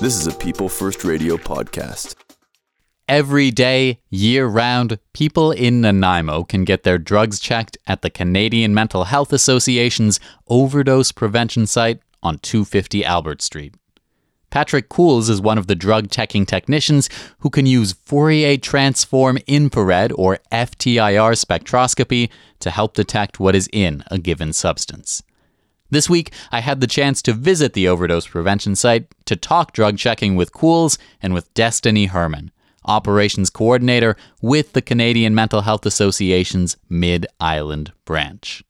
This is a People First Radio podcast. Every day, year round, people in Nanaimo can get their drugs checked at the Canadian Mental Health Association's overdose prevention site on 250 Albert Street. Patrick Cools is one of the drug checking technicians who can use Fourier transform infrared or FTIR spectroscopy to help detect what is in a given substance. This week, I had the chance to visit the overdose prevention site to talk drug checking with Cools and with Destiny Herman, operations coordinator with the Canadian Mental Health Association's Mid Island branch.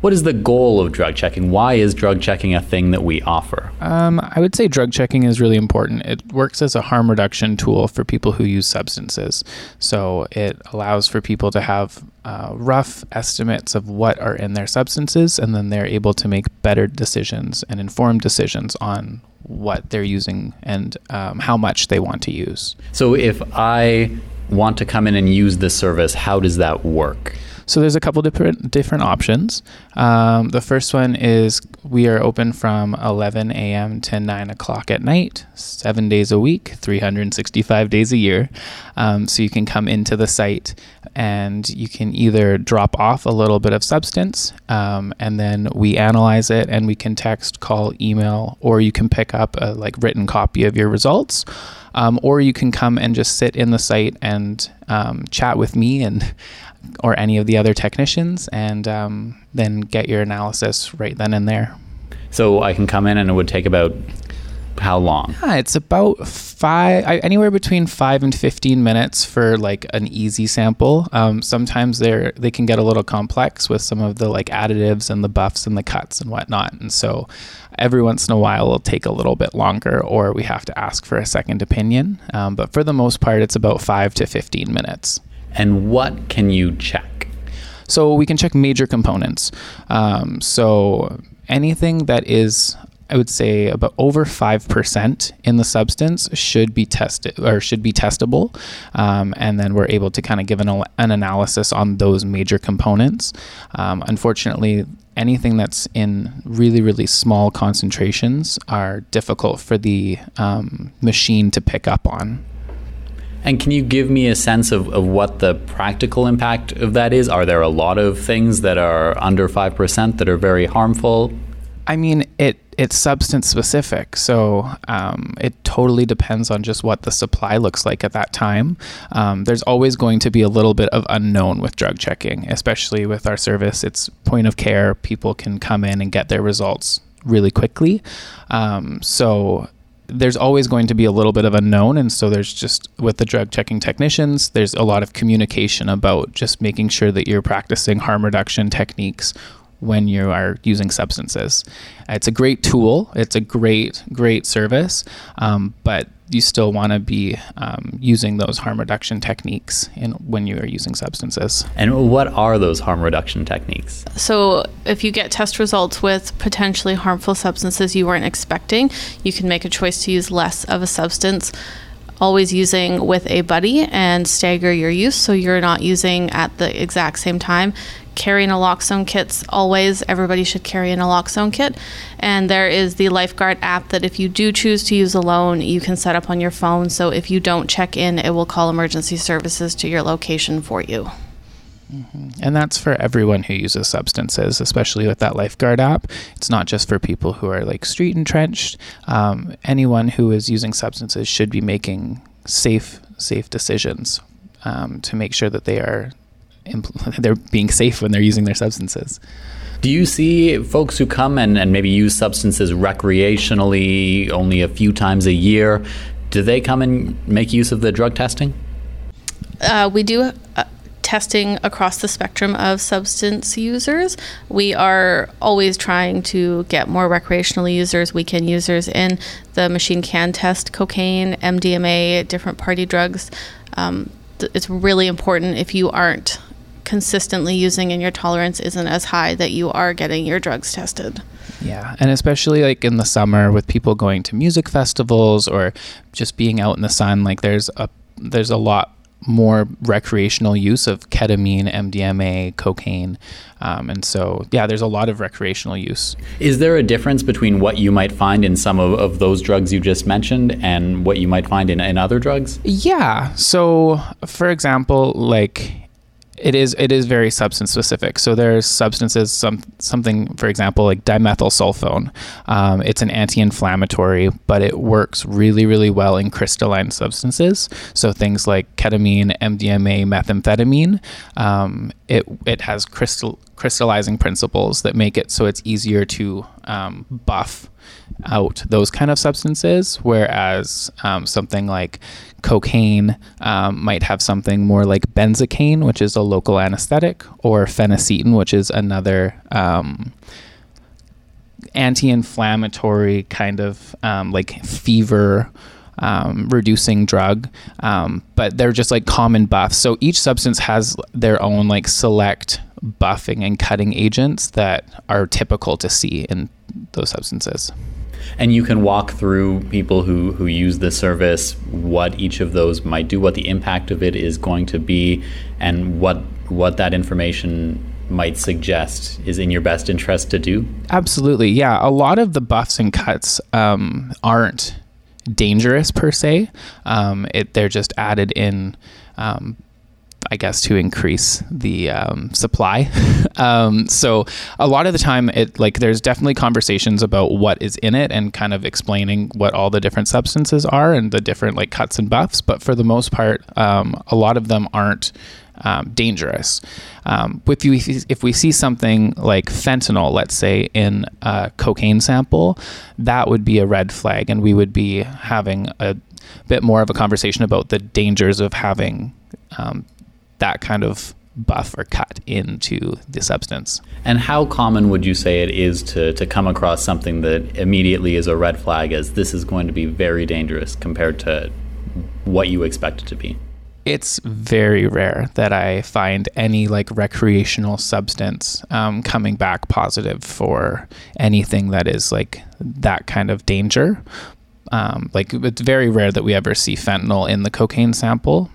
What is the goal of drug checking? Why is drug checking a thing that we offer? Um, I would say drug checking is really important. It works as a harm reduction tool for people who use substances. So it allows for people to have uh, rough estimates of what are in their substances, and then they're able to make better decisions and informed decisions on what they're using and um, how much they want to use. So if I want to come in and use this service, how does that work? So there's a couple different different options. Um, the first one is we are open from 11 a.m. to 9 o'clock at night, seven days a week, 365 days a year. Um, so you can come into the site and you can either drop off a little bit of substance um, and then we analyze it and we can text, call, email, or you can pick up a like written copy of your results. Um, or you can come and just sit in the site and um, chat with me and or any of the other technicians, and um, then get your analysis right then and there. So I can come in and it would take about how long? Yeah, it's about five, anywhere between five and fifteen minutes for like an easy sample. Um, sometimes they're they can get a little complex with some of the like additives and the buffs and the cuts and whatnot, and so every once in a while it'll take a little bit longer, or we have to ask for a second opinion. Um, but for the most part, it's about five to fifteen minutes. And what can you check? So we can check major components. Um, so anything that is I would say about over five percent in the substance should be tested or should be testable, um, and then we're able to kind of give an, an analysis on those major components. Um, unfortunately, anything that's in really really small concentrations are difficult for the um, machine to pick up on. And can you give me a sense of, of what the practical impact of that is? Are there a lot of things that are under 5% that are very harmful? I mean, it it's substance specific, so um, it totally depends on just what the supply looks like at that time. Um, there's always going to be a little bit of unknown with drug checking, especially with our service. It's point of care; people can come in and get their results really quickly. Um, so there's always going to be a little bit of unknown and so there's just with the drug checking technicians there's a lot of communication about just making sure that you're practicing harm reduction techniques when you are using substances it's a great tool it's a great great service um, but you still want to be um, using those harm reduction techniques in, when you are using substances. And what are those harm reduction techniques? So, if you get test results with potentially harmful substances you weren't expecting, you can make a choice to use less of a substance. Always using with a buddy and stagger your use so you're not using at the exact same time carry naloxone kits always. Everybody should carry a naloxone kit. And there is the Lifeguard app that if you do choose to use alone, you can set up on your phone. So if you don't check in, it will call emergency services to your location for you. Mm-hmm. And that's for everyone who uses substances, especially with that Lifeguard app. It's not just for people who are like street entrenched. Um, anyone who is using substances should be making safe, safe decisions um, to make sure that they are impl- they're being safe when they're using their substances. Do you see folks who come and, and maybe use substances recreationally only a few times a year? Do they come and make use of the drug testing? Uh, we do uh, testing across the spectrum of substance users. We are always trying to get more recreational users, weekend users in. The machine can test cocaine, MDMA, different party drugs. Um, th- it's really important if you aren't consistently using and your tolerance isn't as high that you are getting your drugs tested. Yeah, and especially like in the summer with people going to music festivals or just being out in the sun, like there's a there's a lot more recreational use of ketamine, MDMA, cocaine. Um, and so, yeah, there's a lot of recreational use. Is there a difference between what you might find in some of, of those drugs you just mentioned and what you might find in, in other drugs? Yeah. So, for example, like it is it is very substance specific. So there's substances, some something for example like dimethylsulfone. Um, it's an anti-inflammatory, but it works really really well in crystalline substances. So things like ketamine, MDMA, methamphetamine. Um, it it has crystal crystallizing principles that make it so it's easier to um, buff out those kind of substances, whereas um, something like cocaine um, might have something more like benzocaine, which is a local anesthetic, or phenacetin, which is another um, anti-inflammatory kind of um, like fever. Um, reducing drug, um, but they're just like common buffs. So each substance has their own like select buffing and cutting agents that are typical to see in those substances. And you can walk through people who who use the service what each of those might do what the impact of it is going to be and what what that information might suggest is in your best interest to do. Absolutely. Yeah a lot of the buffs and cuts um, aren't dangerous per se. Um, it, they're just added in um, I guess, to increase the um, supply. um, so a lot of the time, it like there's definitely conversations about what is in it and kind of explaining what all the different substances are and the different like cuts and buffs. But for the most part, um, a lot of them aren't. Um, dangerous. Um, if, you, if we see something like fentanyl, let's say in a cocaine sample, that would be a red flag, and we would be having a bit more of a conversation about the dangers of having um, that kind of buff or cut into the substance. And how common would you say it is to, to come across something that immediately is a red flag as this is going to be very dangerous compared to what you expect it to be? It's very rare that I find any like recreational substance um, coming back positive for anything that is like that kind of danger. Um, like it's very rare that we ever see fentanyl in the cocaine sample,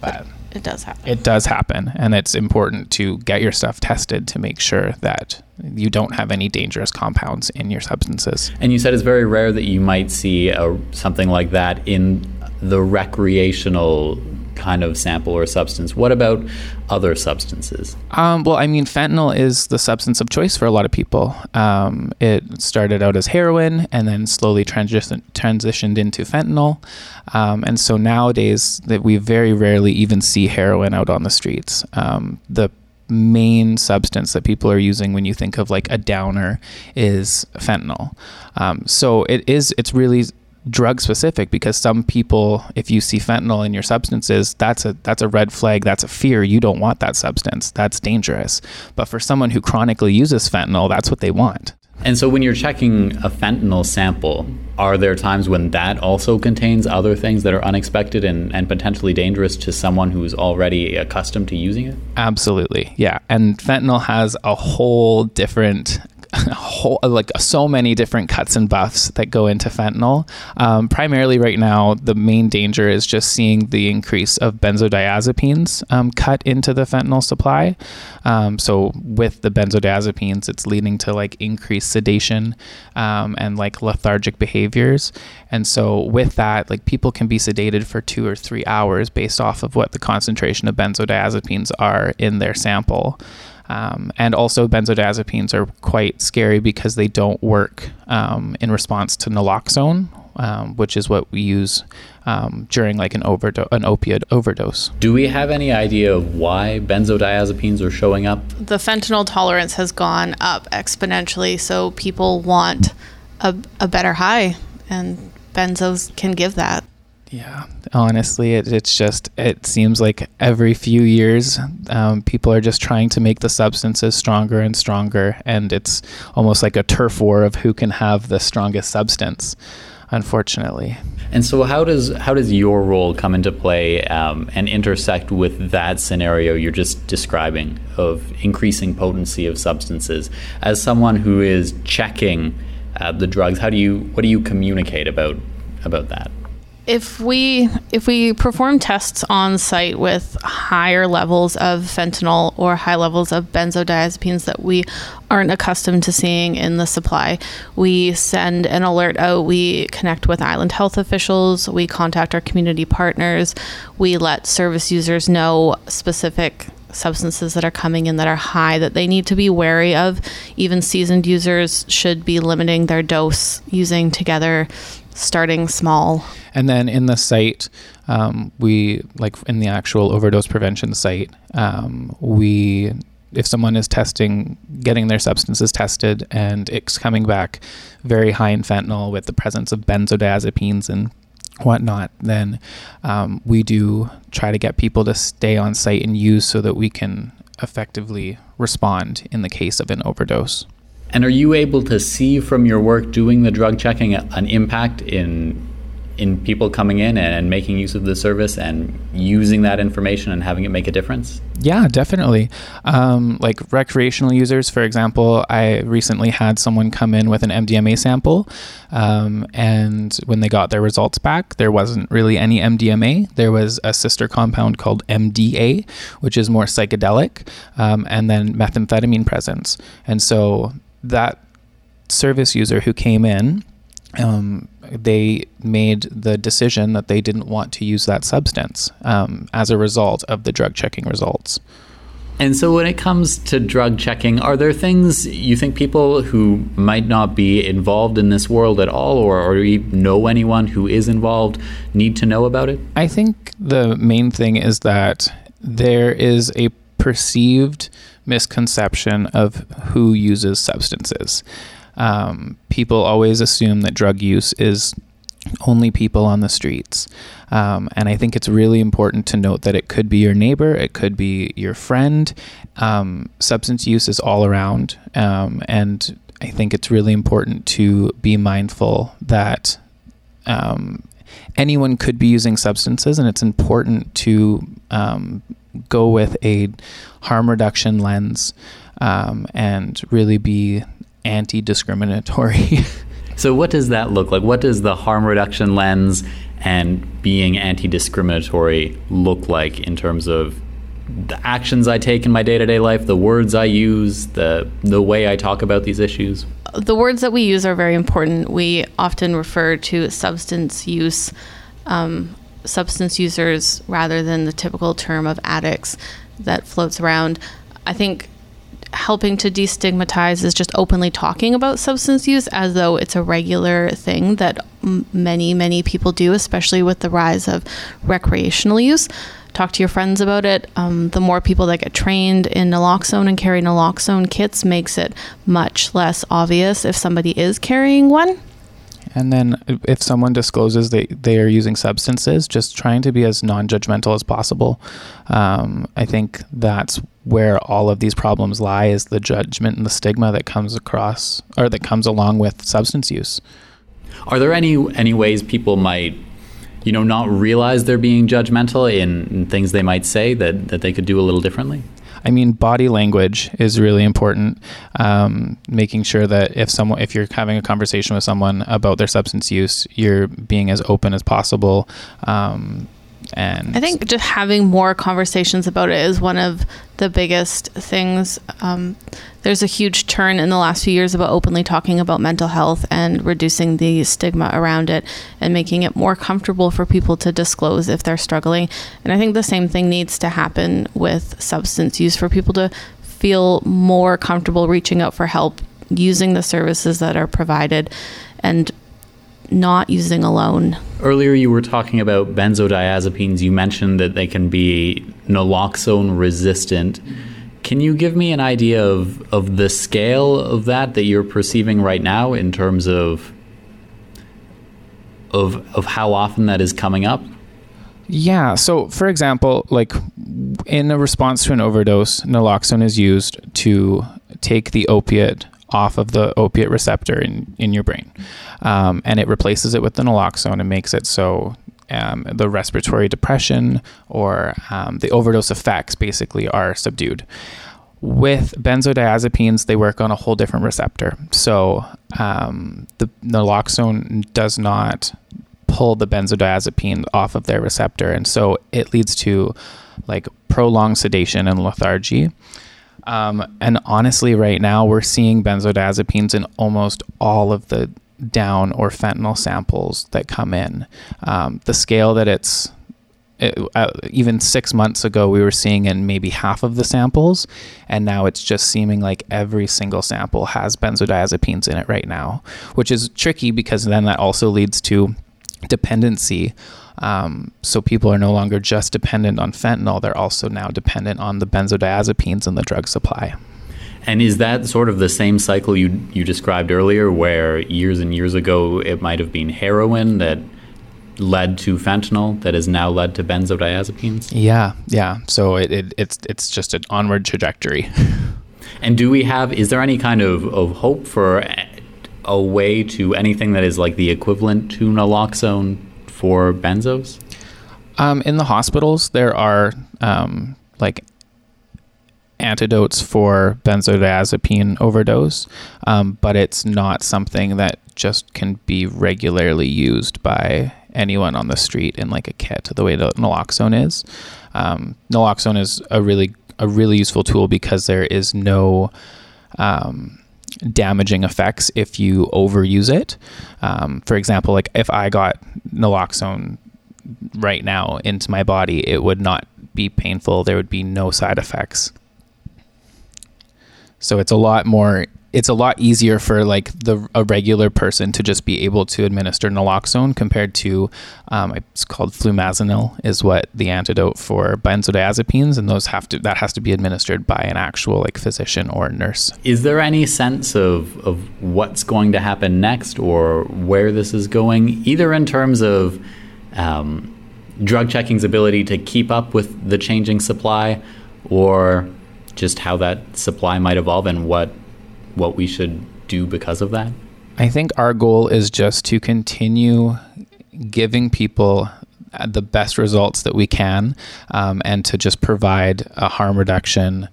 but it does happen. It does happen, and it's important to get your stuff tested to make sure that you don't have any dangerous compounds in your substances. And you said it's very rare that you might see a, something like that in the recreational kind of sample or substance. What about other substances? Um, well, I mean, fentanyl is the substance of choice for a lot of people. Um, it started out as heroin and then slowly transi- transitioned into fentanyl. Um, and so nowadays, that we very rarely even see heroin out on the streets. Um, the main substance that people are using when you think of like a downer is fentanyl. Um, so it is, it's really drug specific because some people if you see fentanyl in your substances that's a that's a red flag that's a fear you don't want that substance that's dangerous. But for someone who chronically uses fentanyl that's what they want. And so when you're checking a fentanyl sample are there times when that also contains other things that are unexpected and, and potentially dangerous to someone who's already accustomed to using it? Absolutely yeah. And fentanyl has a whole different whole, like so many different cuts and buffs that go into fentanyl. Um, primarily, right now, the main danger is just seeing the increase of benzodiazepines um, cut into the fentanyl supply. Um, so, with the benzodiazepines, it's leading to like increased sedation um, and like lethargic behaviors. And so, with that, like people can be sedated for two or three hours based off of what the concentration of benzodiazepines are in their sample. Um, and also, benzodiazepines are quite scary because they don't work um, in response to naloxone, um, which is what we use um, during like an overdose, an opiate overdose. Do we have any idea of why benzodiazepines are showing up? The fentanyl tolerance has gone up exponentially, so people want a, a better high, and benzos can give that. Yeah, honestly, it, it's just, it seems like every few years, um, people are just trying to make the substances stronger and stronger. And it's almost like a turf war of who can have the strongest substance, unfortunately. And so, how does how does your role come into play um, and intersect with that scenario you're just describing of increasing potency of substances? As someone who is checking uh, the drugs, how do you what do you communicate about about that? If we if we perform tests on site with higher levels of fentanyl or high levels of benzodiazepines that we aren't accustomed to seeing in the supply, we send an alert out. We connect with island health officials. We contact our community partners. We let service users know specific substances that are coming in that are high that they need to be wary of. Even seasoned users should be limiting their dose using together starting small. And then in the site, um, we like in the actual overdose prevention site, um, we if someone is testing, getting their substances tested, and it's coming back very high in fentanyl with the presence of benzodiazepines and whatnot, then um, we do try to get people to stay on site and use so that we can effectively respond in the case of an overdose. And are you able to see from your work doing the drug checking an impact in in people coming in and making use of the service and using that information and having it make a difference? Yeah, definitely. Um, like recreational users, for example, I recently had someone come in with an MDMA sample, um, and when they got their results back, there wasn't really any MDMA. There was a sister compound called MDA, which is more psychedelic, um, and then methamphetamine presence. And so that service user who came in, um, they made the decision that they didn't want to use that substance um, as a result of the drug checking results. And so, when it comes to drug checking, are there things you think people who might not be involved in this world at all, or, or know anyone who is involved, need to know about it? I think the main thing is that there is a perceived misconception of who uses substances. Um, people always assume that drug use is only people on the streets. Um, and I think it's really important to note that it could be your neighbor, it could be your friend. Um, substance use is all around. Um, and I think it's really important to be mindful that um, anyone could be using substances, and it's important to um, go with a harm reduction lens um, and really be anti discriminatory. so, what does that look like? What does the harm reduction lens and being anti discriminatory look like in terms of the actions I take in my day to day life, the words I use, the, the way I talk about these issues? The words that we use are very important. We often refer to substance use. Um, substance users rather than the typical term of addicts that floats around. I think helping to destigmatize is just openly talking about substance use as though it's a regular thing that m- many, many people do, especially with the rise of recreational use. Talk to your friends about it. Um, the more people that get trained in naloxone and carry naloxone kits makes it much less obvious if somebody is carrying one. And then if someone discloses they, they are using substances, just trying to be as non judgmental as possible. Um, I think that's where all of these problems lie is the judgment and the stigma that comes across or that comes along with substance use. Are there any any ways people might you know not realize they're being judgmental in, in things they might say that, that they could do a little differently? I mean, body language is really important. Um, making sure that if someone, if you're having a conversation with someone about their substance use, you're being as open as possible. Um, and I think just having more conversations about it is one of the biggest things. Um, there's a huge turn in the last few years about openly talking about mental health and reducing the stigma around it and making it more comfortable for people to disclose if they're struggling. And I think the same thing needs to happen with substance use for people to feel more comfortable reaching out for help, using the services that are provided, and not using alone. Earlier, you were talking about benzodiazepines. You mentioned that they can be naloxone resistant. Can you give me an idea of, of the scale of that that you're perceiving right now in terms of of of how often that is coming up? Yeah. So, for example, like in a response to an overdose, naloxone is used to take the opiate off of the opiate receptor in, in your brain. Um, and it replaces it with the naloxone and makes it so um, the respiratory depression or um, the overdose effects basically are subdued. With benzodiazepines, they work on a whole different receptor. So um, the naloxone does not pull the benzodiazepine off of their receptor. And so it leads to like prolonged sedation and lethargy. Um, and honestly, right now, we're seeing benzodiazepines in almost all of the down or fentanyl samples that come in. Um, the scale that it's it, uh, even six months ago, we were seeing in maybe half of the samples, and now it's just seeming like every single sample has benzodiazepines in it right now, which is tricky because then that also leads to dependency. Um, so people are no longer just dependent on fentanyl; they're also now dependent on the benzodiazepines in the drug supply. And is that sort of the same cycle you you described earlier, where years and years ago it might have been heroin that led to fentanyl that has now led to benzodiazepines? Yeah, yeah. So it, it it's it's just an onward trajectory. and do we have? Is there any kind of, of hope for a way to anything that is like the equivalent to naloxone for benzos? Um, in the hospitals, there are um, like antidotes for benzodiazepine overdose, um, but it's not something that just can be regularly used by anyone on the street in like a kit the way that naloxone is. Um, naloxone is a really a really useful tool because there is no um, damaging effects if you overuse it. Um, for example, like if I got naloxone right now into my body, it would not be painful. There would be no side effects. So it's a lot more it's a lot easier for like the a regular person to just be able to administer naloxone compared to um, it's called flumazenil is what the antidote for benzodiazepines and those have to that has to be administered by an actual like physician or nurse. Is there any sense of of what's going to happen next or where this is going, either in terms of um, drug checking's ability to keep up with the changing supply, or just how that supply might evolve and what what we should do because of that? I think our goal is just to continue giving people the best results that we can um, and to just provide a harm reduction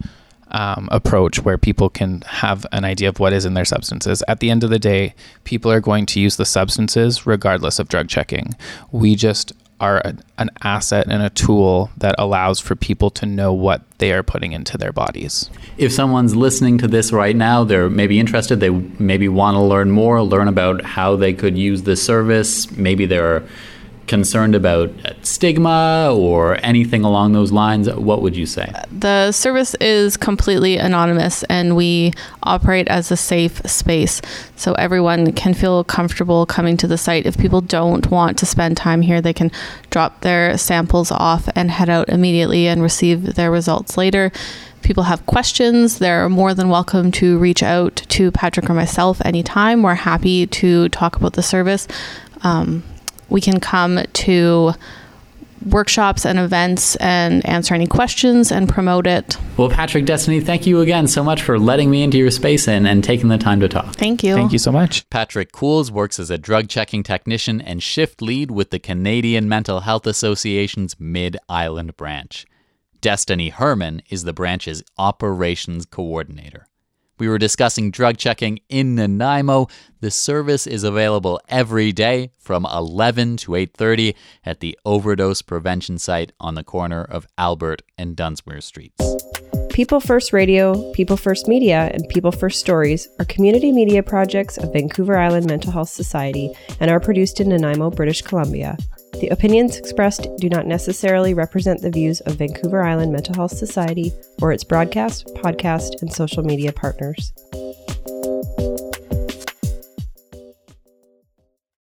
um, approach where people can have an idea of what is in their substances. At the end of the day, people are going to use the substances regardless of drug checking. We just are a, an asset and a tool that allows for people to know what they are putting into their bodies. If someone's listening to this right now, they're maybe interested, they maybe want to learn more, learn about how they could use this service, maybe they're concerned about stigma or anything along those lines, what would you say? The service is completely anonymous and we operate as a safe space. So everyone can feel comfortable coming to the site. If people don't want to spend time here, they can drop their samples off and head out immediately and receive their results later people have questions, they're more than welcome to reach out to Patrick or myself anytime. We're happy to talk about the service. Um, we can come to workshops and events and answer any questions and promote it. Well, Patrick Destiny, thank you again so much for letting me into your space and, and taking the time to talk. Thank you. Thank you so much. Patrick Cools works as a drug checking technician and shift lead with the Canadian Mental Health Association's Mid Island branch. Destiny Herman is the branch's operations coordinator. We were discussing drug checking in Nanaimo. The service is available every day from 11 to 8:30 at the overdose prevention site on the corner of Albert and Dunsmuir Streets. People First Radio, People First Media, and People First Stories are community media projects of Vancouver Island Mental Health Society and are produced in Nanaimo, British Columbia. The opinions expressed do not necessarily represent the views of Vancouver Island Mental Health Society or its broadcast, podcast, and social media partners.